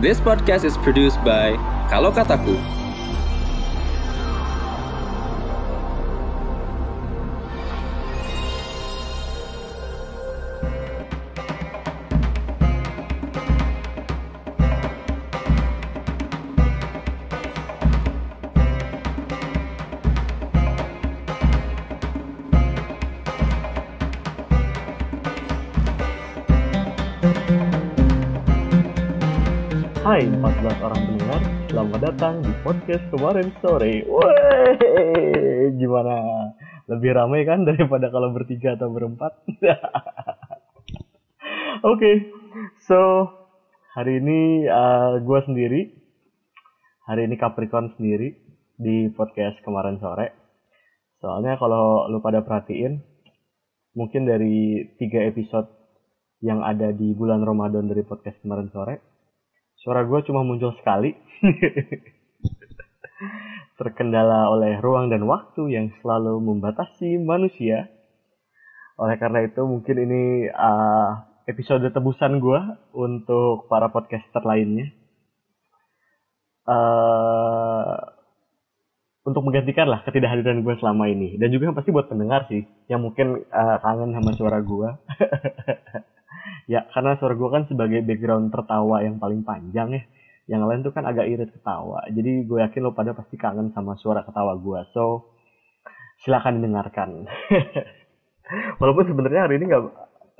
This podcast is produced by Kalau Kataku. Podcast kemarin sore. Wih, gimana? Lebih ramai kan daripada kalau bertiga atau berempat? Oke, so hari ini uh, gue sendiri, hari ini Capricorn sendiri di podcast kemarin sore. Soalnya kalau lu pada perhatiin, mungkin dari tiga episode yang ada di bulan Ramadan dari podcast kemarin sore, suara gue cuma muncul sekali. Terkendala oleh ruang dan waktu yang selalu membatasi manusia. Oleh karena itu mungkin ini uh, episode tebusan gue untuk para podcaster lainnya. Uh, untuk menggantikan lah ketidakhadiran gue selama ini. Dan juga pasti buat pendengar sih, yang mungkin uh, kangen sama suara gue. ya karena suara gue kan sebagai background tertawa yang paling panjang ya yang lain tuh kan agak irit ketawa. Jadi gue yakin lo pada pasti kangen sama suara ketawa gue. So silakan dengarkan. Walaupun sebenarnya hari ini nggak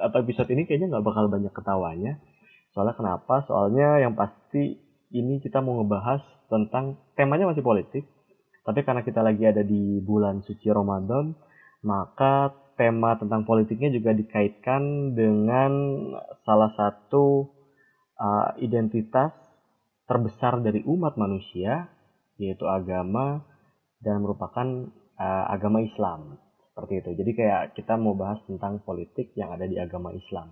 atau episode ini kayaknya nggak bakal banyak ketawanya. Soalnya kenapa? Soalnya yang pasti ini kita mau ngebahas tentang temanya masih politik tapi karena kita lagi ada di bulan suci Ramadan maka tema tentang politiknya juga dikaitkan dengan salah satu uh, identitas terbesar dari umat manusia, yaitu agama dan merupakan uh, agama Islam. Seperti itu. Jadi kayak kita mau bahas tentang politik yang ada di agama Islam.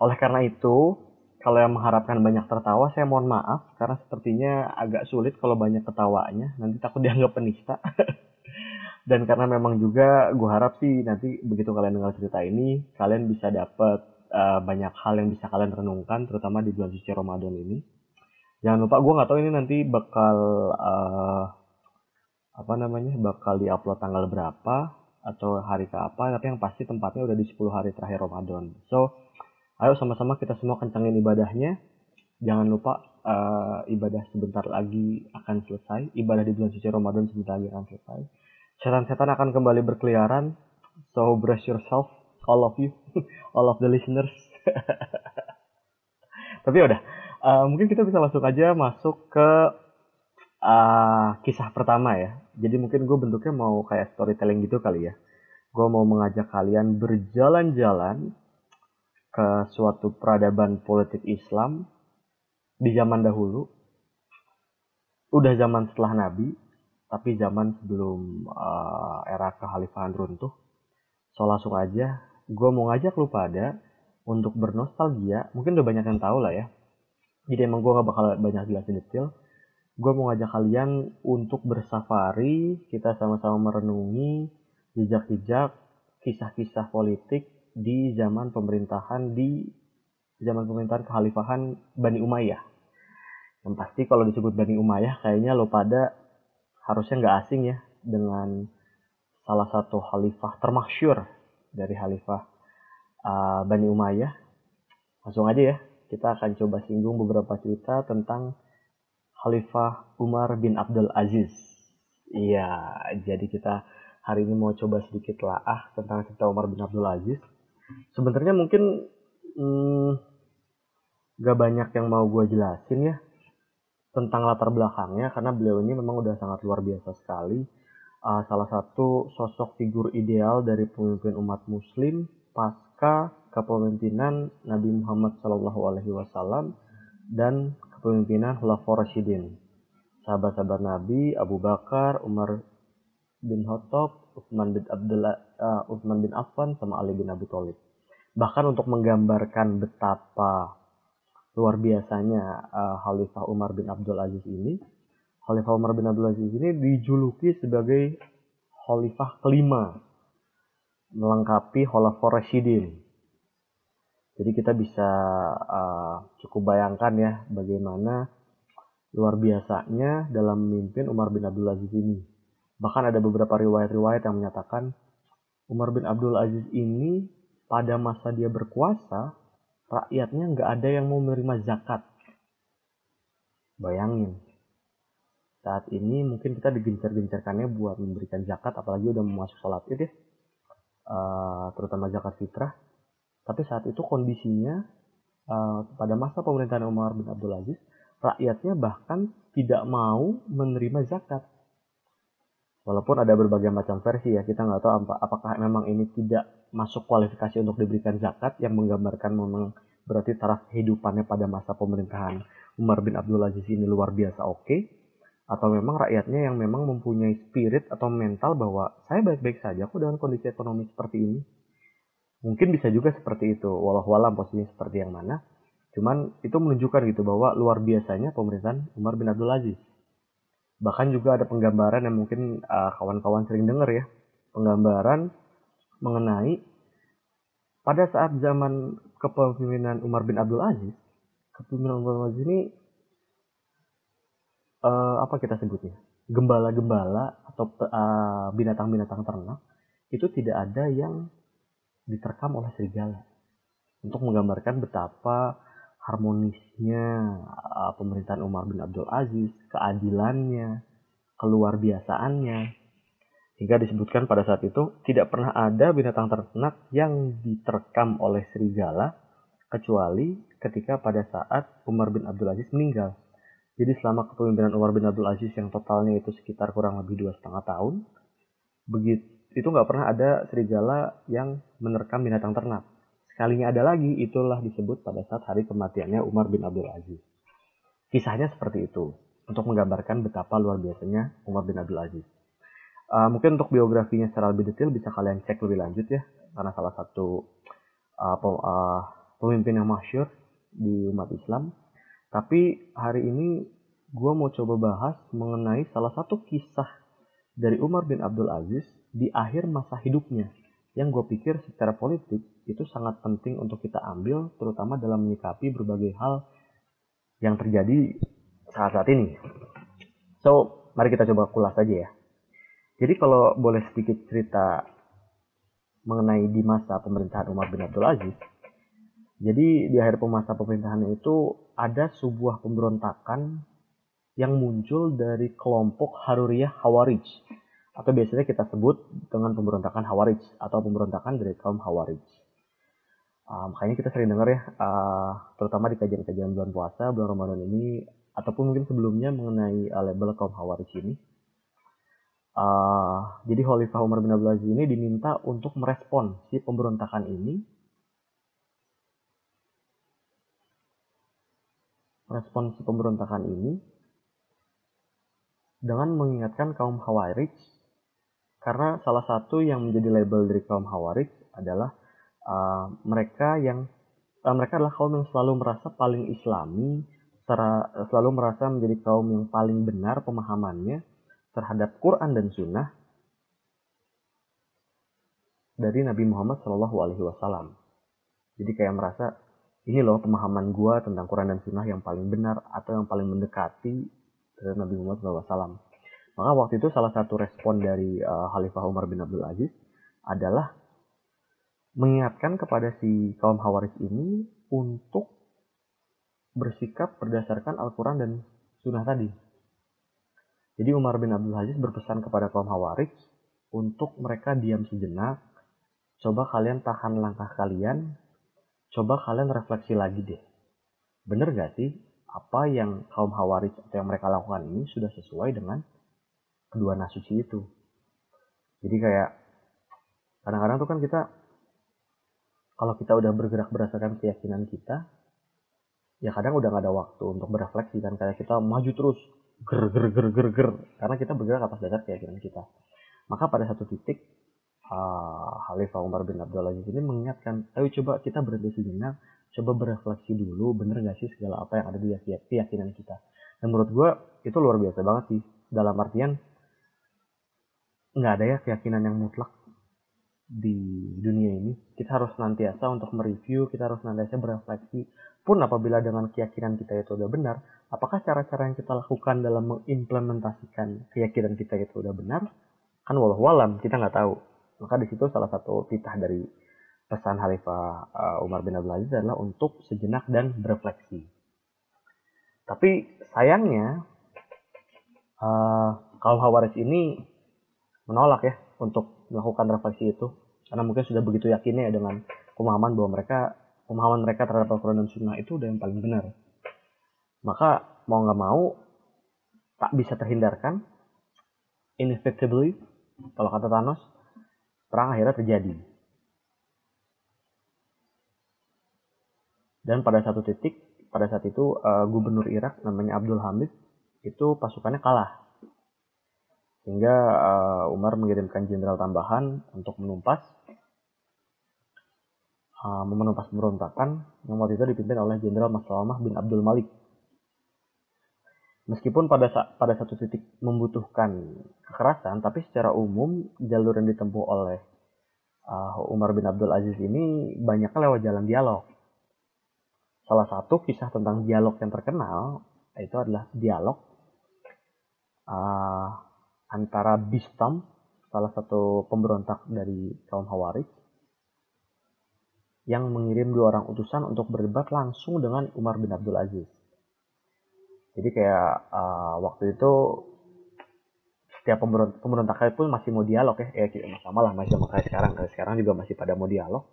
Oleh karena itu, kalau yang mengharapkan banyak tertawa, saya mohon maaf karena sepertinya agak sulit kalau banyak ketawanya. Nanti takut dianggap penista. dan karena memang juga gue harap sih nanti begitu kalian dengar cerita ini kalian bisa dapat uh, banyak hal yang bisa kalian renungkan terutama di bulan suci Ramadan ini jangan lupa gue nggak tahu ini nanti bakal uh, apa namanya bakal diupload tanggal berapa atau hari ke apa tapi yang pasti tempatnya udah di 10 hari terakhir Ramadan. So ayo sama-sama kita semua kencangin ibadahnya. Jangan lupa uh, ibadah sebentar lagi akan selesai. Ibadah di bulan suci Ramadan sebentar lagi akan selesai. Setan-setan akan kembali berkeliaran. So brace yourself, all of you, all of the listeners. Tapi ya udah, uh, mungkin kita bisa masuk aja masuk ke uh, kisah pertama ya. Jadi mungkin gue bentuknya mau kayak storytelling gitu kali ya. Gue mau mengajak kalian berjalan-jalan ke suatu peradaban politik Islam di zaman dahulu. Udah zaman setelah Nabi, tapi zaman sebelum uh, era kekhalifahan runtuh. So langsung aja, gue mau ngajak lu pada untuk bernostalgia. Mungkin udah banyak yang tahu lah ya. Jadi emang gue gak bakal banyak jelasin detail. Gue mau ngajak kalian untuk bersafari, kita sama-sama merenungi jejak-jejak kisah-kisah politik di zaman pemerintahan di zaman pemerintahan kekhalifahan Bani Umayyah. Yang pasti kalau disebut Bani Umayyah kayaknya lo pada harusnya nggak asing ya dengan salah satu khalifah termasyur dari khalifah uh, Bani Umayyah. Langsung aja ya, kita akan coba singgung beberapa cerita tentang Khalifah Umar bin Abdul Aziz. Iya, jadi kita hari ini mau coba sedikit laah tentang cerita Umar bin Abdul Aziz. Sebenarnya mungkin hmm, gak banyak yang mau gue jelasin ya, tentang latar belakangnya karena beliau ini memang udah sangat luar biasa sekali. Uh, salah satu sosok figur ideal dari pemimpin umat Muslim pasca kepemimpinan Nabi Muhammad Wasallam dan kepemimpinan Khulafaur Rasyidin. Sahabat-sahabat Nabi Abu Bakar, Umar bin Khattab, Utsman bin Abdullah, uh, Utsman bin Affan sama Ali bin Abi Thalib. Bahkan untuk menggambarkan betapa luar biasanya uh, Khalifah Umar bin Abdul Aziz ini. Khalifah Umar bin Abdul Aziz ini dijuluki sebagai Khalifah kelima melengkapi Khalifah Rashidin. Jadi kita bisa uh, cukup bayangkan ya bagaimana luar biasanya dalam memimpin Umar bin Abdul Aziz ini. Bahkan ada beberapa riwayat-riwayat yang menyatakan Umar bin Abdul Aziz ini pada masa dia berkuasa, rakyatnya nggak ada yang mau menerima zakat. Bayangin, saat ini mungkin kita digencar-gencarkannya buat memberikan zakat, apalagi udah mau masuk sholat id ya, uh, terutama zakat fitrah. Tapi saat itu kondisinya uh, pada masa pemerintahan Umar bin Abdul Aziz, rakyatnya bahkan tidak mau menerima zakat. Walaupun ada berbagai macam versi ya, kita nggak tahu apakah memang ini tidak masuk kualifikasi untuk diberikan zakat yang menggambarkan memang berarti taraf kehidupannya pada masa pemerintahan Umar bin Abdul Aziz ini luar biasa oke, okay, atau memang rakyatnya yang memang mempunyai spirit atau mental bahwa saya baik-baik saja kok dengan kondisi ekonomi seperti ini. Mungkin bisa juga seperti itu, walau-walau posisinya seperti yang mana. Cuman itu menunjukkan gitu bahwa luar biasanya pemerintahan Umar bin Abdul Aziz. Bahkan juga ada penggambaran yang mungkin uh, kawan-kawan sering dengar ya. Penggambaran mengenai pada saat zaman kepemimpinan Umar bin Abdul Aziz, kepemimpinan Umar bin Aziz ini uh, apa kita sebutnya? Gembala-gembala atau uh, binatang-binatang ternak itu tidak ada yang diterkam oleh serigala untuk menggambarkan betapa harmonisnya uh, pemerintahan Umar bin Abdul Aziz, keadilannya, keluar biasaannya. Hingga disebutkan pada saat itu tidak pernah ada binatang ternak yang diterkam oleh serigala kecuali ketika pada saat Umar bin Abdul Aziz meninggal. Jadi selama kepemimpinan Umar bin Abdul Aziz yang totalnya itu sekitar kurang lebih dua setengah tahun, begitu itu nggak pernah ada serigala yang menerkam binatang ternak. Sekalinya ada lagi, itulah disebut pada saat hari kematiannya Umar bin Abdul Aziz. Kisahnya seperti itu, untuk menggambarkan betapa luar biasanya Umar bin Abdul Aziz. Uh, mungkin untuk biografinya secara lebih detail bisa kalian cek lebih lanjut ya, karena salah satu uh, uh, pemimpin yang masyur di umat Islam. Tapi hari ini gue mau coba bahas mengenai salah satu kisah dari Umar bin Abdul Aziz di akhir masa hidupnya yang gue pikir secara politik itu sangat penting untuk kita ambil terutama dalam menyikapi berbagai hal yang terjadi saat-saat ini. So, mari kita coba kulas saja ya. Jadi kalau boleh sedikit cerita mengenai di masa pemerintahan Umar bin Abdul Aziz, jadi di akhir masa pemerintahan itu ada sebuah pemberontakan yang muncul dari kelompok Haruriyah Hawarij atau biasanya kita sebut dengan pemberontakan Hawarij atau pemberontakan dari kaum Hawarij. Uh, makanya kita sering dengar ya, uh, terutama di kajian-kajian bulan puasa, bulan Ramadan ini, ataupun mungkin sebelumnya mengenai uh, label kaum Hawarij ini. Uh, jadi Khalifah Umar bin Abdul Aziz ini diminta untuk merespon si pemberontakan ini respon si pemberontakan ini dengan mengingatkan kaum Hawarij karena salah satu yang menjadi label dari kaum Hawarij adalah uh, mereka yang uh, mereka adalah kaum yang selalu merasa paling islami, secara, selalu merasa menjadi kaum yang paling benar pemahamannya terhadap Quran dan Sunnah dari Nabi Muhammad Shallallahu Alaihi Wasallam. Jadi kayak merasa ini loh pemahaman gua tentang Quran dan Sunnah yang paling benar atau yang paling mendekati dari Nabi Muhammad SAW. Maka waktu itu salah satu respon dari uh, Khalifah Umar bin Abdul Aziz adalah mengingatkan kepada si kaum Hawaris ini untuk bersikap berdasarkan Al-Quran dan Sunnah tadi. Jadi Umar bin Abdul Aziz berpesan kepada kaum Hawaris untuk mereka diam sejenak, coba kalian tahan langkah kalian, coba kalian refleksi lagi deh. Bener gak sih apa yang kaum Hawaris atau yang mereka lakukan ini sudah sesuai dengan kedua nasuci itu. Jadi kayak kadang-kadang tuh kan kita kalau kita udah bergerak berdasarkan keyakinan kita ya kadang udah gak ada waktu untuk berefleksi kan. Kayak kita maju terus ger ger ger ger ger. Karena kita bergerak atas dasar keyakinan kita. Maka pada satu titik uh, Khalifah Umar bin Abdul Aziz ini mengingatkan ayo coba kita berhenti sejenak coba berefleksi dulu bener gak sih segala apa yang ada di keyakinan kita? Dan menurut gue itu luar biasa banget sih. Dalam artian nggak ada ya keyakinan yang mutlak di dunia ini. Kita harus nantiasa untuk mereview kita harus nantiasa berefleksi pun apabila dengan keyakinan kita itu udah benar apakah cara-cara yang kita lakukan dalam mengimplementasikan keyakinan kita itu udah benar? Kan walau kita nggak tahu. Maka di situ salah satu titah dari pesan Khalifah uh, Umar bin Abdul Aziz adalah untuk sejenak dan berefleksi. Tapi sayangnya uh, kaum Hawaris ini menolak ya untuk melakukan refleksi itu karena mungkin sudah begitu yakinnya ya dengan pemahaman bahwa mereka pemahaman mereka terhadap Al-Quran dan Sunnah itu udah yang paling benar. Maka mau nggak mau tak bisa terhindarkan inevitably kalau kata Thanos perang akhirnya terjadi. Dan pada satu titik, pada saat itu uh, gubernur Irak namanya Abdul Hamid itu pasukannya kalah. Sehingga uh, Umar mengirimkan jenderal tambahan untuk menumpas uh, menumpas pemberontakan yang waktu itu dipimpin oleh Jenderal Maslamah bin Abdul Malik. Meskipun pada pada satu titik membutuhkan kekerasan, tapi secara umum jalur yang ditempuh oleh uh, Umar bin Abdul Aziz ini banyaknya lewat jalan dialog. Salah satu kisah tentang dialog yang terkenal itu adalah dialog uh, antara Bistam, salah satu pemberontak dari kaum Hawaris, yang mengirim dua orang utusan untuk berdebat langsung dengan Umar bin Abdul Aziz. Jadi kayak uh, waktu itu setiap pemberontak, pemberontakan itu masih mau dialog ya. Ya sama lah masih kayak sekarang. Kayak sekarang juga masih pada mau dialog.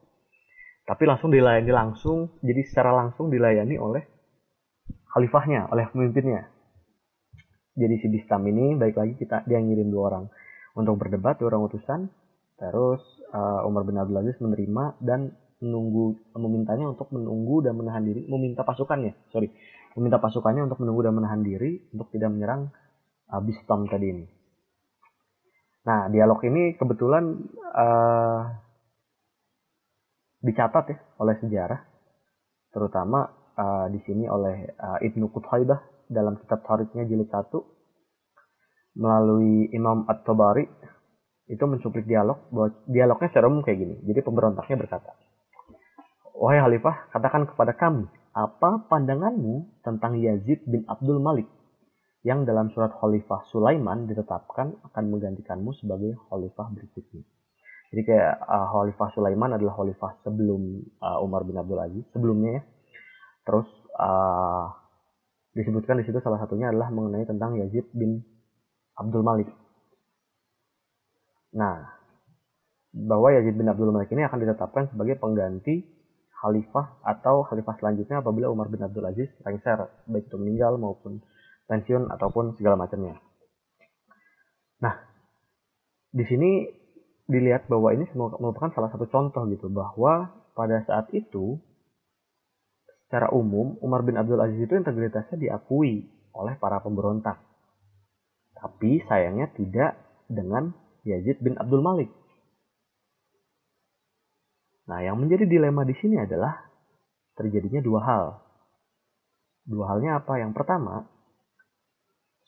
Tapi langsung dilayani langsung jadi secara langsung dilayani oleh khalifahnya oleh pemimpinnya jadi si Bistam ini baik lagi kita dia ngirim dua orang. Untuk berdebat dua orang utusan. Terus uh, Umar bin Abdul Aziz menerima dan menunggu memintanya untuk menunggu dan menahan diri. Meminta pasukannya sorry. Meminta pasukannya untuk menunggu dan menahan diri untuk tidak menyerang uh, Bistam tadi ini. Nah, dialog ini kebetulan uh, dicatat ya oleh sejarah, terutama uh, di sini oleh uh, Ibnu Qutaibah dalam kitab Tariknya jilid 1 melalui Imam At-Tabari itu mencuplik dialog bahwa dialognya secara umum kayak gini. Jadi pemberontaknya berkata, Wahai Khalifah, katakan kepada kami, apa pandanganmu tentang Yazid bin Abdul Malik yang dalam surat Khalifah Sulaiman ditetapkan akan menggantikanmu sebagai khalifah berikutnya. Jadi kayak uh, Khalifah Sulaiman adalah khalifah sebelum uh, Umar bin Abdul Aziz sebelumnya ya. Terus uh, disebutkan di situ salah satunya adalah mengenai tentang Yazid bin Abdul Malik. Nah, bahwa Yazid bin Abdul Malik ini akan ditetapkan sebagai pengganti khalifah atau khalifah selanjutnya apabila Umar bin Abdul Aziz lengser baik itu meninggal maupun pensiun ataupun segala macamnya. Nah, di sini dilihat bahwa ini merupakan salah satu contoh gitu bahwa pada saat itu secara umum Umar bin Abdul Aziz itu integritasnya diakui oleh para pemberontak. Tapi sayangnya tidak dengan Yazid bin Abdul Malik. Nah, yang menjadi dilema di sini adalah terjadinya dua hal. Dua halnya apa? Yang pertama,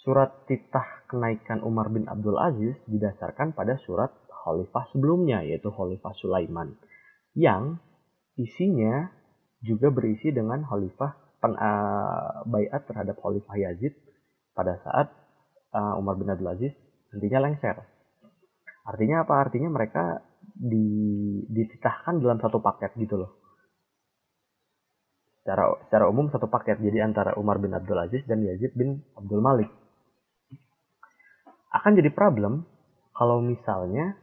surat titah kenaikan Umar bin Abdul Aziz didasarkan pada surat khalifah sebelumnya, yaitu khalifah Sulaiman. Yang isinya juga berisi dengan khalifah pen, uh, bayat terhadap khalifah Yazid pada saat uh, Umar bin Abdul Aziz nantinya lengser. Artinya apa? Artinya mereka di dititahkan dalam satu paket gitu loh. Secara secara umum satu paket jadi antara Umar bin Abdul Aziz dan Yazid bin Abdul Malik. Akan jadi problem kalau misalnya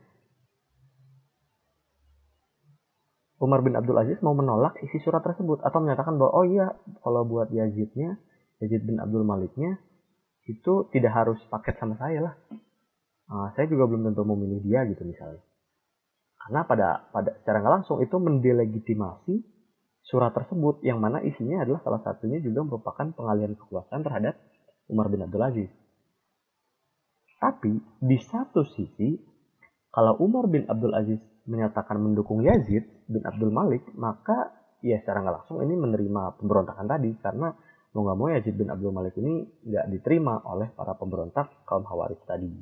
Umar bin Abdul Aziz mau menolak isi surat tersebut atau menyatakan bahwa oh iya kalau buat Yazidnya Yazid bin Abdul Maliknya itu tidak harus paket sama saya lah. Uh, saya juga belum tentu memilih dia gitu misalnya. Karena pada pada secara nggak langsung itu mendelegitimasi surat tersebut yang mana isinya adalah salah satunya juga merupakan pengalihan kekuasaan terhadap Umar bin Abdul Aziz. Tapi di satu sisi kalau Umar bin Abdul Aziz menyatakan mendukung Yazid bin Abdul Malik, maka ya secara nggak langsung ini menerima pemberontakan tadi karena mau nggak mau Yazid bin Abdul Malik ini nggak diterima oleh para pemberontak kaum Khawarij tadi.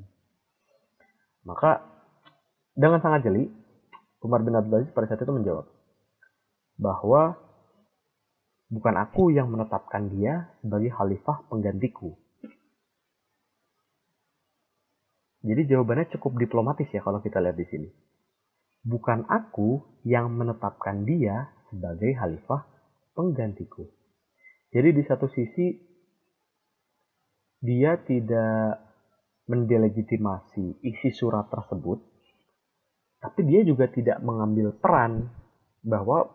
Maka dengan sangat jeli Umar bin Abdul Aziz pada saat itu menjawab bahwa bukan aku yang menetapkan dia sebagai khalifah penggantiku. Jadi jawabannya cukup diplomatis ya kalau kita lihat di sini. Bukan aku yang menetapkan dia sebagai khalifah penggantiku. Jadi di satu sisi dia tidak mendelegitimasi isi surat tersebut, tapi dia juga tidak mengambil peran bahwa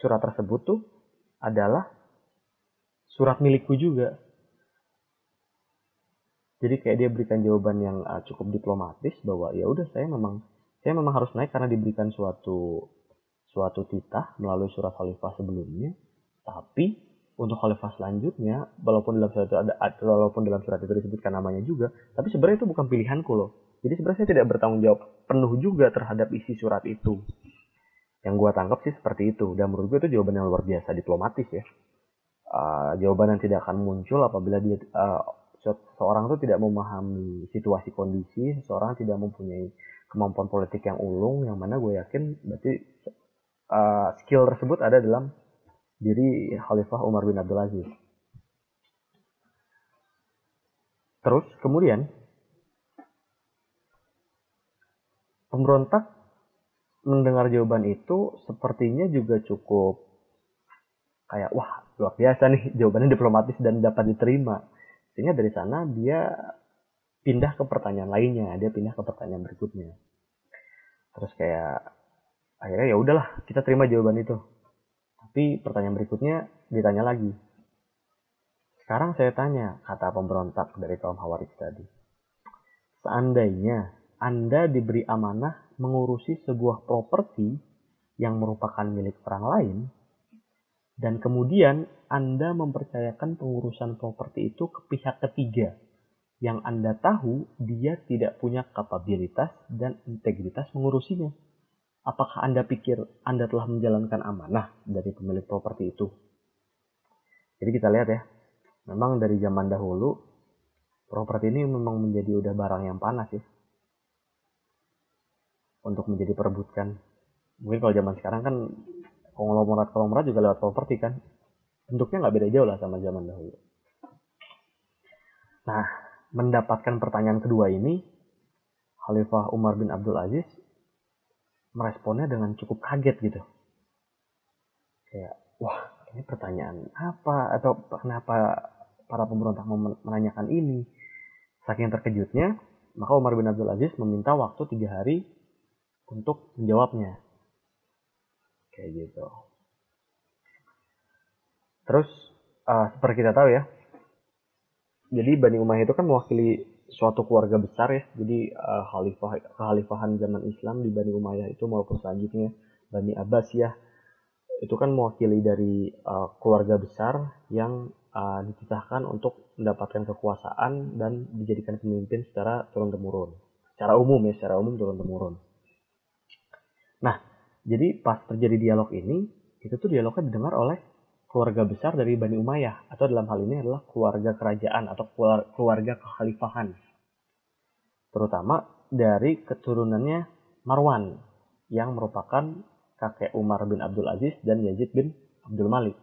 surat tersebut tuh adalah surat milikku juga. Jadi kayak dia berikan jawaban yang uh, cukup diplomatis bahwa ya udah saya memang saya memang harus naik karena diberikan suatu suatu titah melalui surat khalifah sebelumnya. Tapi untuk khalifah selanjutnya, walaupun dalam surat itu ada walaupun dalam surat itu disebutkan namanya juga, tapi sebenarnya itu bukan pilihanku loh. Jadi sebenarnya saya tidak bertanggung jawab penuh juga terhadap isi surat itu. Yang gue tangkap sih seperti itu. Dan menurut gue itu jawaban yang luar biasa diplomatis ya. Uh, jawaban yang tidak akan muncul apabila dia uh, seorang itu tidak memahami situasi kondisi, seseorang tidak mempunyai kemampuan politik yang ulung, yang mana gue yakin berarti uh, skill tersebut ada dalam diri Khalifah Umar bin Abdul Aziz. Terus kemudian pemberontak mendengar jawaban itu sepertinya juga cukup kayak wah luar biasa nih jawabannya diplomatis dan dapat diterima sehingga dari sana dia pindah ke pertanyaan lainnya, dia pindah ke pertanyaan berikutnya. Terus kayak akhirnya ya udahlah, kita terima jawaban itu. Tapi pertanyaan berikutnya ditanya lagi. Sekarang saya tanya, kata pemberontak dari kaum Hawaris tadi. Seandainya Anda diberi amanah mengurusi sebuah properti yang merupakan milik orang lain, dan kemudian Anda mempercayakan pengurusan properti itu ke pihak ketiga yang Anda tahu dia tidak punya kapabilitas dan integritas mengurusinya. Apakah Anda pikir Anda telah menjalankan amanah dari pemilik properti itu? Jadi kita lihat ya, memang dari zaman dahulu properti ini memang menjadi udah barang yang panas ya untuk menjadi perebutkan. Mungkin kalau zaman sekarang kan konglomerat konglomerat juga lewat properti kan. Bentuknya nggak beda jauh lah sama zaman dahulu. Nah mendapatkan pertanyaan kedua ini Khalifah Umar bin Abdul Aziz meresponnya dengan cukup kaget gitu. Kayak wah ini pertanyaan apa? Atau kenapa para pemberontak menanyakan ini? Saking terkejutnya maka Umar bin Abdul Aziz meminta waktu tiga hari untuk menjawabnya kayak gitu. Terus uh, seperti kita tahu ya jadi Bani Umayyah itu kan mewakili suatu keluarga besar ya. Jadi uh, khalifah kekhalifahan zaman Islam di Bani Umayyah itu maupun selanjutnya Bani Abbas ya itu kan mewakili dari uh, keluarga besar yang uh, dititahkan untuk mendapatkan kekuasaan dan dijadikan pemimpin secara turun temurun secara umum ya secara umum turun temurun nah jadi pas terjadi dialog ini, itu tuh dialognya didengar oleh keluarga besar dari Bani Umayyah atau dalam hal ini adalah keluarga kerajaan atau keluarga kekhalifahan. Terutama dari keturunannya Marwan yang merupakan kakek Umar bin Abdul Aziz dan Yazid bin Abdul Malik.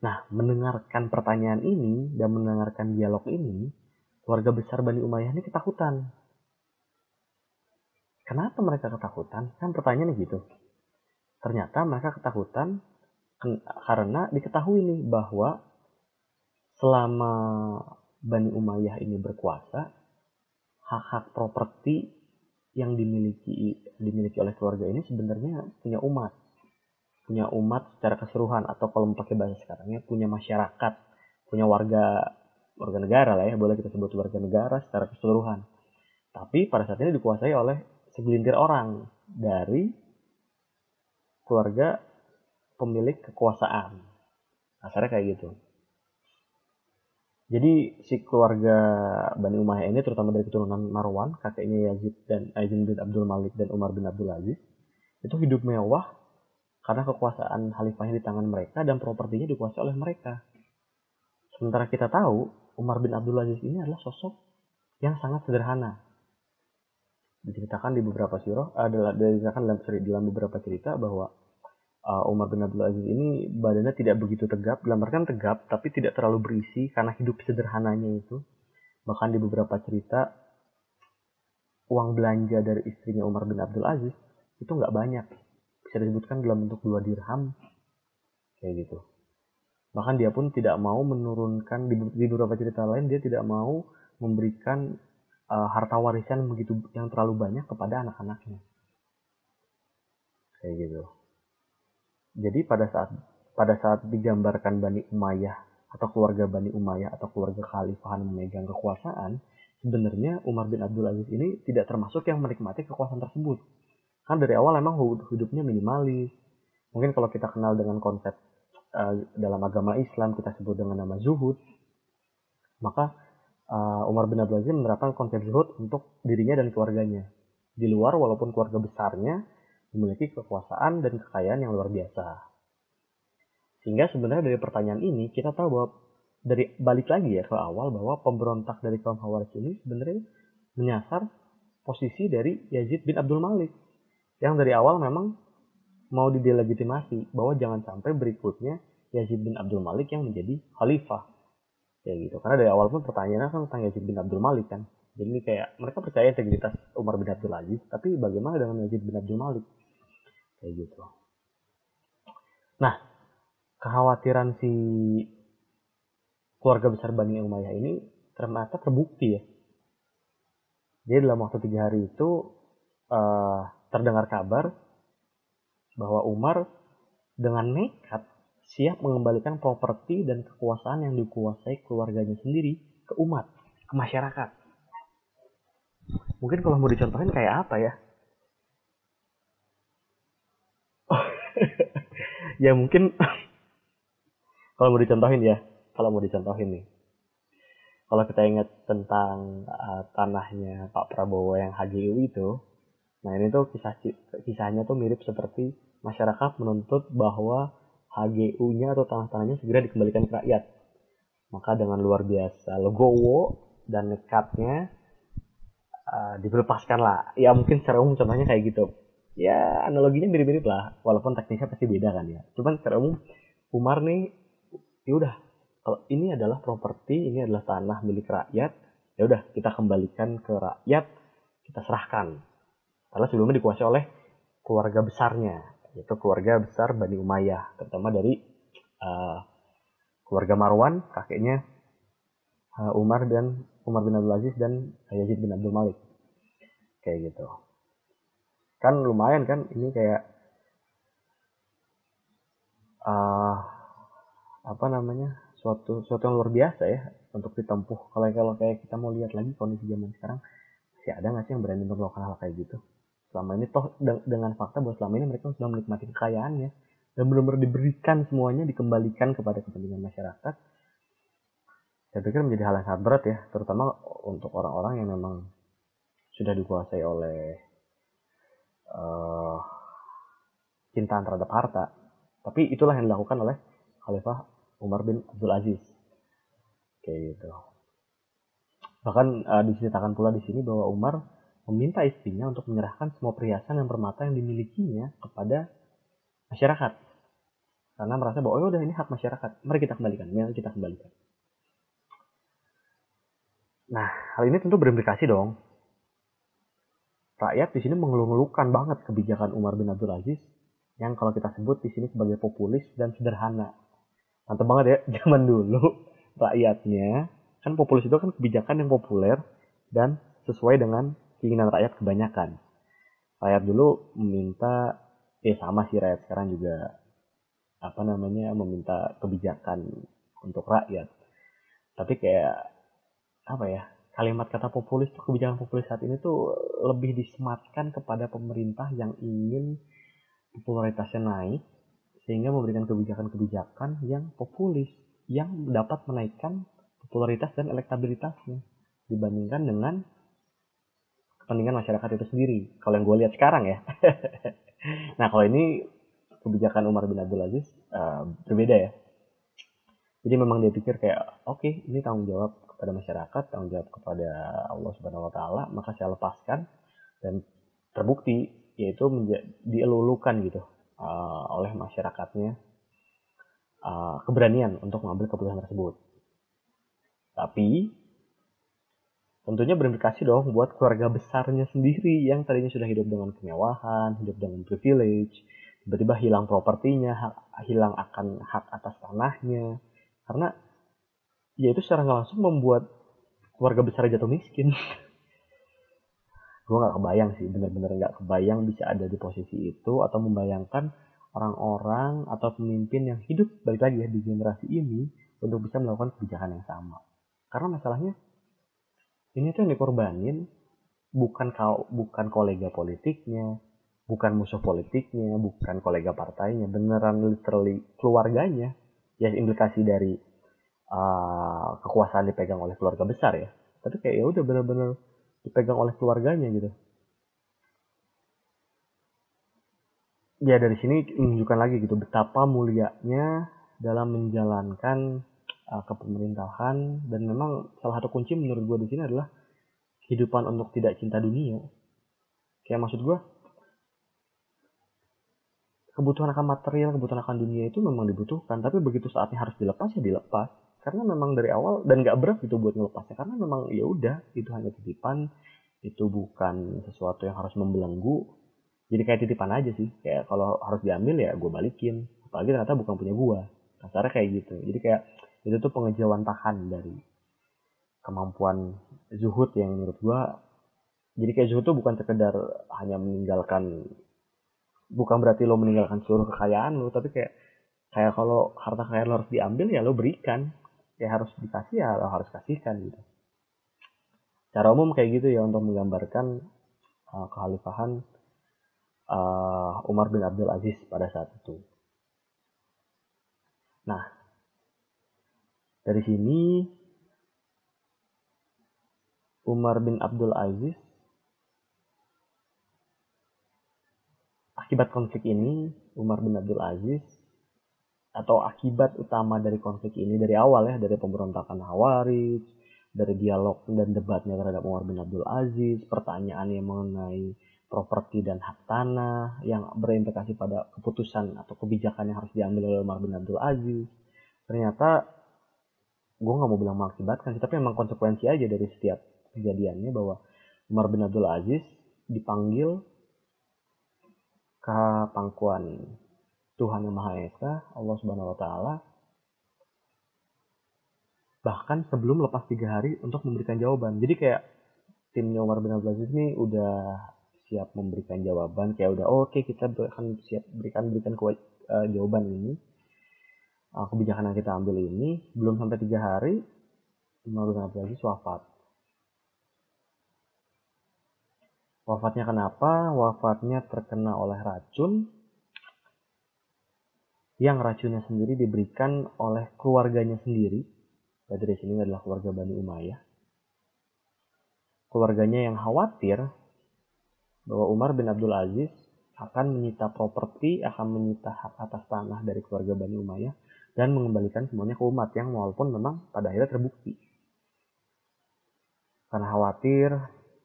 Nah, mendengarkan pertanyaan ini dan mendengarkan dialog ini, keluarga besar Bani Umayyah ini ketakutan Kenapa mereka ketakutan? Kan pertanyaannya gitu. Ternyata mereka ketakutan karena diketahui nih bahwa selama Bani Umayyah ini berkuasa, hak-hak properti yang dimiliki dimiliki oleh keluarga ini sebenarnya punya umat. Punya umat secara keseluruhan atau kalau pakai bahasa sekarangnya punya masyarakat, punya warga warga negara lah ya, boleh kita sebut warga negara secara keseluruhan. Tapi pada saat ini dikuasai oleh segelintir orang dari keluarga pemilik kekuasaan. Asalnya kayak gitu. Jadi si keluarga Bani Umayyah ini terutama dari keturunan Marwan, kakeknya Yazid dan Aizin bin Abdul Malik dan Umar bin Abdul Aziz, itu hidup mewah karena kekuasaan khalifahnya di tangan mereka dan propertinya dikuasai oleh mereka. Sementara kita tahu Umar bin Abdul Aziz ini adalah sosok yang sangat sederhana, diceritakan di beberapa surah adalah diceritakan dalam dalam beberapa cerita bahwa uh, Umar bin Abdul Aziz ini badannya tidak begitu tegap, dalam artian tegap tapi tidak terlalu berisi karena hidup sederhananya itu. Bahkan di beberapa cerita uang belanja dari istrinya Umar bin Abdul Aziz itu nggak banyak, bisa disebutkan dalam bentuk dua dirham kayak gitu. Bahkan dia pun tidak mau menurunkan di beberapa cerita lain dia tidak mau memberikan uh, harta warisan begitu yang terlalu banyak kepada anak-anaknya. Kayak gitu. Jadi pada saat pada saat digambarkan Bani Umayyah atau keluarga Bani Umayyah atau keluarga khalifahan memegang kekuasaan, sebenarnya Umar bin Abdul Aziz ini tidak termasuk yang menikmati kekuasaan tersebut. Kan dari awal emang hidupnya minimalis. Mungkin kalau kita kenal dengan konsep uh, dalam agama Islam kita sebut dengan nama zuhud, maka uh, Umar bin Abdul Aziz menerapkan konsep zuhud untuk dirinya dan keluarganya. Di luar walaupun keluarga besarnya memiliki kekuasaan dan kekayaan yang luar biasa. Sehingga sebenarnya dari pertanyaan ini kita tahu bahwa dari balik lagi ya ke awal bahwa pemberontak dari kaum Khawarij ini sebenarnya menyasar posisi dari Yazid bin Abdul Malik yang dari awal memang mau didelegitimasi bahwa jangan sampai berikutnya Yazid bin Abdul Malik yang menjadi khalifah kayak gitu. Karena dari awal pun pertanyaannya kan tentang Yazid bin Abdul Malik kan. Jadi ini kayak mereka percaya integritas Umar bin Abdul Aziz tapi bagaimana dengan Yazid bin Abdul Malik? Kayak gitu. Nah kekhawatiran si keluarga besar Bani Umayyah ini ternyata terbukti ya. Jadi dalam waktu tiga hari itu uh, terdengar kabar bahwa Umar dengan nekat siap mengembalikan properti dan kekuasaan yang dikuasai keluarganya sendiri ke umat, ke masyarakat. Mungkin kalau mau dicontohin kayak apa ya? ya mungkin kalau mau dicontohin ya, kalau mau dicontohin nih. Kalau kita ingat tentang uh, tanahnya Pak Prabowo yang HGU itu, nah ini tuh kisah kisahnya tuh mirip seperti masyarakat menuntut bahwa HGU-nya atau tanah-tanahnya segera dikembalikan ke rakyat. Maka dengan luar biasa legowo dan nekatnya uh, dilepaskan lah. Ya mungkin secara umum contohnya kayak gitu. Ya analoginya mirip-mirip lah, walaupun teknisnya pasti beda kan ya. Cuman secara umum Umar nih, ya udah kalau ini adalah properti, ini adalah tanah milik rakyat, ya udah kita kembalikan ke rakyat, kita serahkan. Karena sebelumnya dikuasai oleh keluarga besarnya, yaitu keluarga besar Bani Umayyah, terutama dari uh, keluarga Marwan, kakeknya uh, Umar dan Umar bin Abdul Aziz dan Yazid bin Abdul Malik. Kayak gitu. Kan lumayan kan ini kayak uh, apa namanya? suatu suatu yang luar biasa ya untuk ditempuh. Kalau kalau kayak kita mau lihat lagi kondisi zaman sekarang, masih ada nggak sih yang berani untuk melakukan hal kayak gitu? Selama ini toh dengan fakta bahwa selama ini mereka sudah menikmati kekayaannya. Dan benar-benar diberikan semuanya dikembalikan kepada kepentingan masyarakat. Saya pikir menjadi hal yang sangat berat ya terutama untuk orang-orang yang memang sudah dikuasai oleh uh, cintaan terhadap harta. Tapi itulah yang dilakukan oleh Khalifah Umar bin Abdul Aziz. Kayak gitu. Bahkan uh, diceritakan pula di sini bahwa Umar meminta istrinya untuk menyerahkan semua perhiasan dan permata yang dimilikinya kepada masyarakat. Karena merasa bahwa oh udah ini hak masyarakat, mari kita kembalikan, mari kita kembalikan. Nah, hal ini tentu berimplikasi dong. Rakyat di sini mengeluh-ngeluhkan banget kebijakan Umar bin Abdul Aziz yang kalau kita sebut di sini sebagai populis dan sederhana. Mantap banget ya, zaman dulu rakyatnya kan populis itu kan kebijakan yang populer dan sesuai dengan keinginan rakyat kebanyakan. Rakyat dulu meminta, eh sama sih rakyat sekarang juga apa namanya meminta kebijakan untuk rakyat. Tapi kayak apa ya kalimat kata populis tuh kebijakan populis saat ini tuh lebih disematkan kepada pemerintah yang ingin popularitasnya naik sehingga memberikan kebijakan-kebijakan yang populis yang dapat menaikkan popularitas dan elektabilitasnya dibandingkan dengan kepentingan masyarakat itu sendiri. Kalau yang gue lihat sekarang ya. nah kalau ini kebijakan Umar bin Abdul Aziz uh, berbeda ya. Jadi memang dia pikir kayak oke okay, ini tanggung jawab kepada masyarakat, tanggung jawab kepada Allah Subhanahu Wa Taala, maka saya lepaskan dan terbukti yaitu dielulukan gitu uh, oleh masyarakatnya uh, keberanian untuk mengambil keputusan tersebut. Tapi tentunya berimplikasi dong buat keluarga besarnya sendiri yang tadinya sudah hidup dengan kemewahan, hidup dengan privilege, tiba-tiba hilang propertinya, hak, hilang akan hak atas tanahnya, karena ya itu secara nggak langsung membuat keluarga besar jatuh miskin. gue nggak kebayang sih, bener-bener nggak kebayang bisa ada di posisi itu atau membayangkan orang-orang atau pemimpin yang hidup balik lagi ya di generasi ini untuk bisa melakukan kebijakan yang sama. Karena masalahnya ini tuh yang dikorbanin. Bukan kau bukan kolega politiknya bukan musuh politiknya bukan kolega partainya. Beneran literally keluarganya. Ya implikasi dari uh, kekuasaan dipegang oleh keluarga besar ya. Tapi kayak ya udah bener-bener dipegang oleh keluarganya gitu. Ya dari sini menunjukkan lagi gitu betapa mulianya dalam menjalankan uh, kepemerintahan dan memang salah satu kunci menurut gue di sini adalah kehidupan untuk tidak cinta dunia. Kayak maksud gue kebutuhan akan material kebutuhan akan dunia itu memang dibutuhkan. Tapi begitu saatnya harus dilepas ya dilepas. Karena memang dari awal dan gak berat gitu buat ngelepasnya. Karena memang ya udah itu hanya titipan. Itu bukan sesuatu yang harus membelenggu. Jadi kayak titipan aja sih. Kayak kalau harus diambil ya gue balikin. Apalagi ternyata bukan punya gue kasarnya kayak gitu. Jadi kayak itu tuh pengejauhan tahan dari kemampuan zuhud yang menurut gua jadi kayak zuhud tuh bukan sekedar hanya meninggalkan bukan berarti lo meninggalkan seluruh kekayaan lo tapi kayak kayak kalau harta kekayaan lo harus diambil ya lo berikan. Ya harus dikasih ya lo harus kasihkan gitu. Cara umum kayak gitu ya untuk menggambarkan uh, kekhalifahan uh, Umar bin Abdul Aziz pada saat itu. Nah dari sini Umar bin Abdul Aziz akibat konflik ini Umar bin Abdul Aziz atau akibat utama dari konflik ini dari awal ya dari pemberontakan Hawarij dari dialog dan debatnya terhadap Umar bin Abdul Aziz pertanyaan yang mengenai properti dan hak tanah yang berimplikasi pada keputusan atau kebijakan yang harus diambil oleh Umar bin Abdul Aziz. Ternyata gue nggak mau bilang mengakibatkan tapi memang konsekuensi aja dari setiap kejadiannya bahwa Umar bin Abdul Aziz dipanggil ke pangkuan Tuhan yang Maha Esa Allah Subhanahu Wa Taala bahkan sebelum lepas tiga hari untuk memberikan jawaban. Jadi kayak timnya Umar bin Abdul Aziz ini udah siap memberikan jawaban kayak udah oh, oke okay, kita akan siap berikan berikan uh, jawaban ini uh, kebijakan yang kita ambil ini belum sampai tiga hari Umar bin Abdul Aziz wafat. Wafatnya kenapa? Wafatnya terkena oleh racun yang racunnya sendiri diberikan oleh keluarganya sendiri. Berarti di sini adalah keluarga Bani Umayyah. Keluarganya yang khawatir bahwa Umar bin Abdul Aziz akan menyita properti, akan menyita hak atas tanah dari keluarga Bani Umayyah dan mengembalikan semuanya ke umat yang walaupun memang pada akhirnya terbukti. Karena khawatir,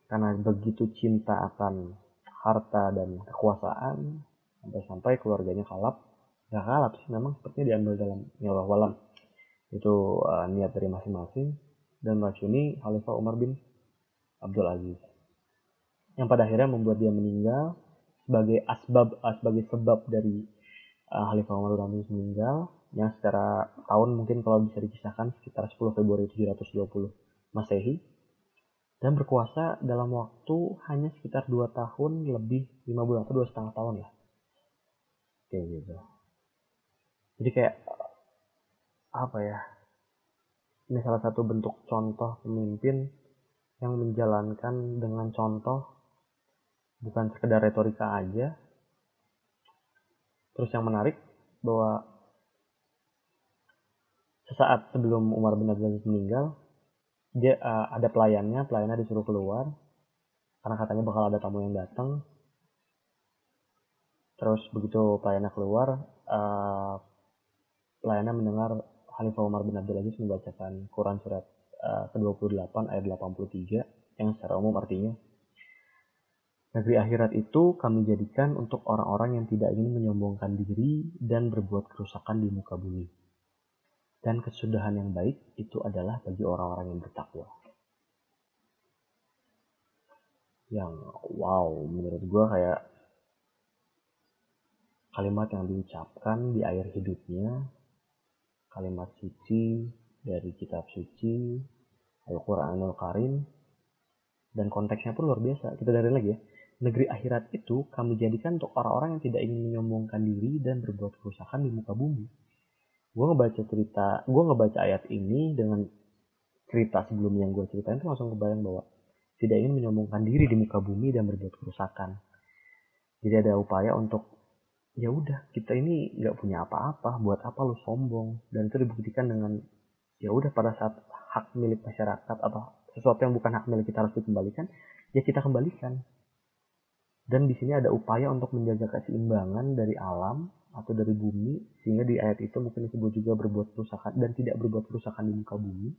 karena begitu cinta akan harta dan kekuasaan, sampai-sampai keluarganya kalap. Ya kalap sih memang sepertinya diambil dalam nyawa walam. Itu uh, niat dari masing-masing dan meracuni Khalifah Umar bin Abdul Aziz. Yang pada akhirnya membuat dia meninggal sebagai asbab uh, sebagai sebab dari uh, Khalifah Umar bin Abdul Aziz meninggal yang secara tahun mungkin kalau bisa dikisahkan sekitar 10 Februari 720 Masehi. Dan berkuasa dalam waktu hanya sekitar 2 tahun lebih 5 bulan atau dua setengah tahun ya kayak gitu. Jadi kayak apa ya ini salah satu bentuk contoh pemimpin yang menjalankan dengan contoh bukan sekedar retorika aja. Terus yang menarik bahwa sesaat sebelum Umar bin Abdul Aziz meninggal dia uh, ada pelayannya pelayannya disuruh keluar karena katanya bakal ada tamu yang datang terus begitu pelayannya keluar uh, pelayannya mendengar Khalifah Umar bin Abdul Aziz membacakan Quran surat uh, ke-28 ayat 83 yang secara umum artinya Negeri akhirat itu kami jadikan untuk orang-orang yang tidak ingin menyombongkan diri dan berbuat kerusakan di muka bumi. Dan kesudahan yang baik itu adalah bagi orang-orang yang bertakwa. Yang wow, menurut gue kayak kalimat yang diucapkan di air hidupnya, kalimat suci dari kitab suci, Al-Quranul Karim, dan konteksnya pun luar biasa. Kita dari lagi ya. Negeri akhirat itu kami jadikan untuk orang-orang yang tidak ingin menyombongkan diri dan berbuat kerusakan di muka bumi. Gue ngebaca cerita, gue ngebaca ayat ini dengan cerita sebelumnya yang gue ceritain itu langsung kebayang bahwa tidak ingin menyombongkan diri di muka bumi dan berbuat kerusakan. Jadi ada upaya untuk ya udah kita ini nggak punya apa-apa buat apa lu sombong dan itu dibuktikan dengan ya udah pada saat hak milik masyarakat atau sesuatu yang bukan hak milik kita harus dikembalikan ya kita kembalikan dan di sini ada upaya untuk menjaga keseimbangan dari alam atau dari bumi sehingga di ayat itu mungkin disebut juga berbuat kerusakan dan tidak berbuat kerusakan di muka bumi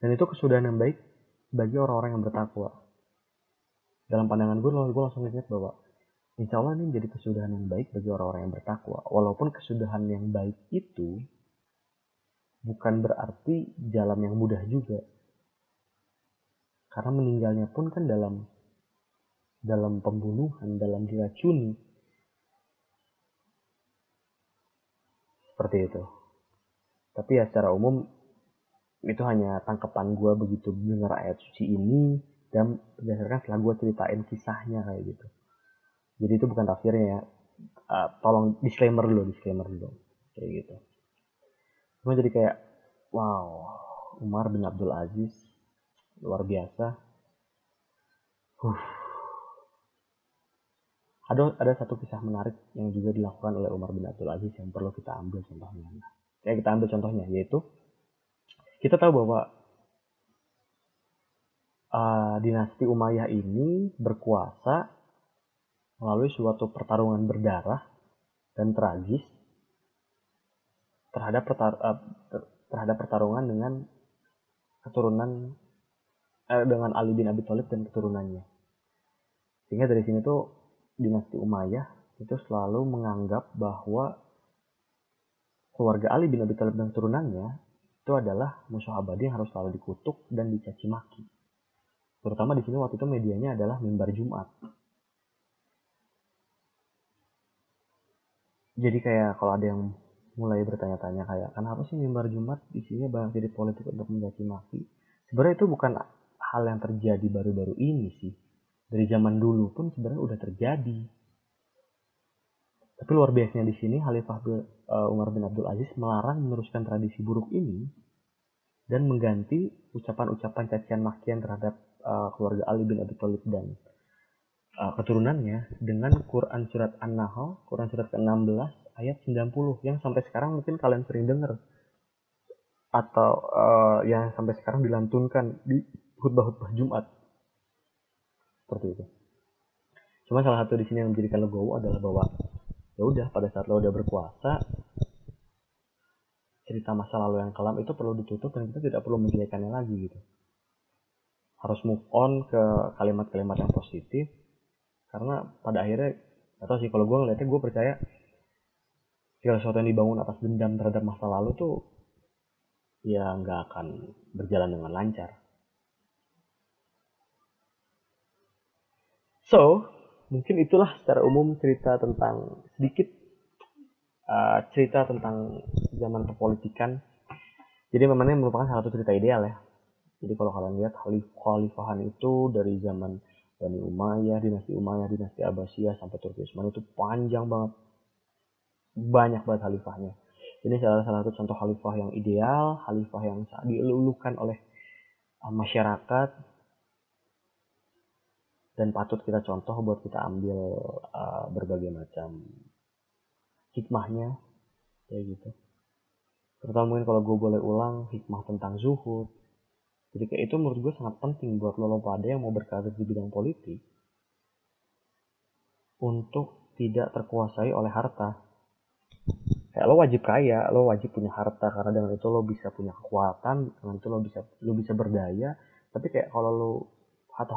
dan itu kesudahan yang baik bagi orang-orang yang bertakwa dalam pandangan gue, gue langsung ingat bahwa Insya Allah ini menjadi kesudahan yang baik bagi orang-orang yang bertakwa. Walaupun kesudahan yang baik itu bukan berarti jalan yang mudah juga. Karena meninggalnya pun kan dalam dalam pembunuhan, dalam diracuni. Seperti itu. Tapi ya secara umum itu hanya tangkapan gue begitu dengar ayat suci ini dan berdasarkan setelah gue ceritain kisahnya kayak gitu. Jadi itu bukan tafsirnya ya. Uh, tolong disclaimer dulu disclaimer dulu. Kayak gitu. Cuma jadi kayak wow Umar bin Abdul Aziz luar biasa. Huh. Ada ada satu kisah menarik yang juga dilakukan oleh Umar bin Abdul Aziz yang perlu kita ambil contohnya ya kita ambil contohnya yaitu kita tahu bahwa uh, dinasti Umayyah ini berkuasa melalui suatu pertarungan berdarah dan tragis terhadap pertar uh, terhadap pertarungan dengan keturunan eh, dengan Ali bin Abi Thalib dan keturunannya. Sehingga dari sini tuh dinasti Umayyah itu selalu menganggap bahwa keluarga Ali bin Abi Thalib dan keturunannya itu adalah musuh abadi yang harus selalu dikutuk dan dicaci maki. Terutama di sini waktu itu medianya adalah mimbar Jumat. jadi kayak kalau ada yang mulai bertanya-tanya kayak kenapa sih mimbar Jumat isinya banyak jadi politik untuk mencaci maki sebenarnya itu bukan hal yang terjadi baru-baru ini sih dari zaman dulu pun sebenarnya udah terjadi tapi luar biasanya di sini Khalifah eh, Umar bin Abdul Aziz melarang meneruskan tradisi buruk ini dan mengganti ucapan-ucapan cacian makian terhadap uh, keluarga Ali bin Abi Thalib dan uh, keturunannya dengan Quran surat An-Nahl, Quran surat ke-16 ayat 90 yang sampai sekarang mungkin kalian sering dengar atau uh, yang sampai sekarang dilantunkan di khutbah-khutbah Jumat. Seperti itu. Cuma salah satu di sini yang menjadikan legowo adalah bahwa ya udah pada saat lo udah berkuasa cerita masa lalu yang kelam itu perlu ditutup dan kita tidak perlu menjelekannya lagi gitu harus move on ke kalimat-kalimat yang positif karena pada akhirnya atau sih kalau gue ngeliatnya gue percaya segala sesuatu yang dibangun atas dendam terhadap masa lalu tuh ya nggak akan berjalan dengan lancar. So, mungkin itulah secara umum cerita tentang sedikit uh, cerita tentang zaman perpolitikan. Jadi memangnya merupakan salah satu cerita ideal ya. Jadi kalau kalian lihat khalifahan itu dari zaman Bani Umayyah, dinasti Umayyah, dinasti Abbasiyah sampai Turki Utsmani itu panjang banget. Banyak banget khalifahnya. Ini salah satu contoh khalifah yang ideal, khalifah yang dielulukan oleh uh, masyarakat dan patut kita contoh buat kita ambil uh, berbagai macam hikmahnya kayak gitu. Terutama mungkin kalau gue boleh ulang hikmah tentang zuhud, jadi kayak itu menurut gue sangat penting buat lo pada yang mau berkarir di bidang politik untuk tidak terkuasai oleh harta. Kayak lo wajib kaya, lo wajib punya harta karena dengan itu lo bisa punya kekuatan, dengan itu lo bisa lo bisa berdaya. Tapi kayak kalau lo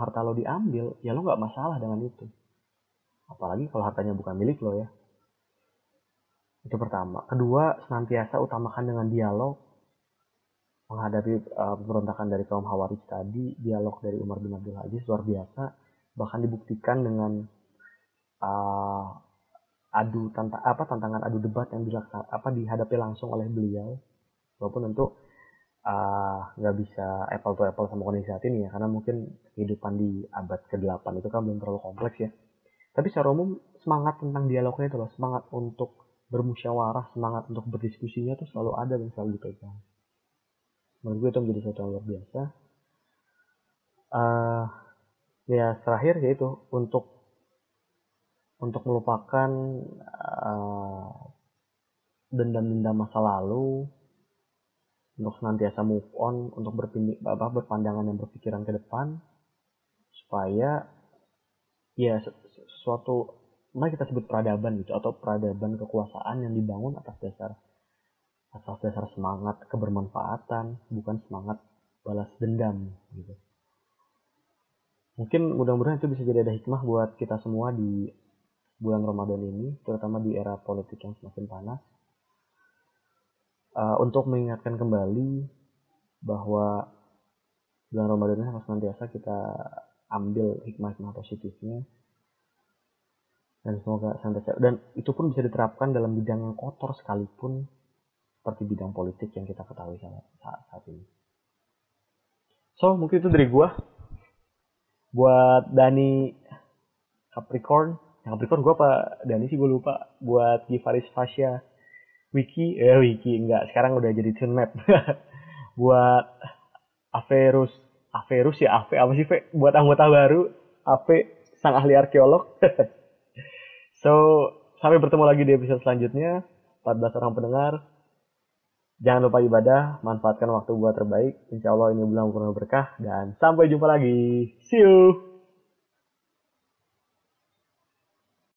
harta lo diambil ya lo nggak masalah dengan itu. Apalagi kalau hartanya bukan milik lo ya. Itu pertama. Kedua senantiasa utamakan dengan dialog. Menghadapi uh, pemberontakan dari kaum Hawarij tadi dialog dari Umar bin Abdul Aziz luar biasa. Bahkan dibuktikan dengan uh, adu tanta apa tantangan adu debat yang dilaksanakan apa dihadapi langsung oleh beliau. Walaupun tentu nggak uh, bisa apple to apple sama kondisi saat ini ya karena mungkin kehidupan di abad ke-8 itu kan belum terlalu kompleks ya. Tapi secara umum semangat tentang dialognya itu loh semangat untuk bermusyawarah semangat untuk berdiskusinya tuh selalu ada dan selalu dipegang. Menurut gue itu menjadi sesuatu yang luar biasa. Uh, ya terakhir yaitu untuk untuk melupakan uh, dendam-dendam masa lalu untuk senantiasa move on untuk berpindah apa berpandangan yang berpikiran ke depan supaya ya suatu mari kita sebut peradaban gitu atau peradaban kekuasaan yang dibangun atas dasar atas dasar semangat kebermanfaatan bukan semangat balas dendam gitu. Mungkin mudah-mudahan itu bisa jadi ada hikmah buat kita semua di bulan Ramadan ini terutama di era politik yang semakin panas uh, untuk mengingatkan kembali bahwa bulan Ramadan ini harus nantiasa kita ambil hikmah-hikmah positifnya. Dan semoga santai dan itu pun bisa diterapkan dalam bidang yang kotor sekalipun seperti bidang politik yang kita ketahui saat, saat, ini. So mungkin itu dari gua. Buat Dani Capricorn, Capricorn gua apa Dani sih? Gua lupa. Buat Givaris Fasya Wiki eh Wiki enggak. Sekarang udah jadi tune map. Buat Averus. Averus ya Ave apa sih Ve? buat anggota baru Ave sang ahli arkeolog. So sampai bertemu lagi di episode selanjutnya. 14 orang pendengar. Jangan lupa ibadah manfaatkan waktu buat terbaik. Insya Allah ini bulan penuh berkah dan sampai jumpa lagi. See you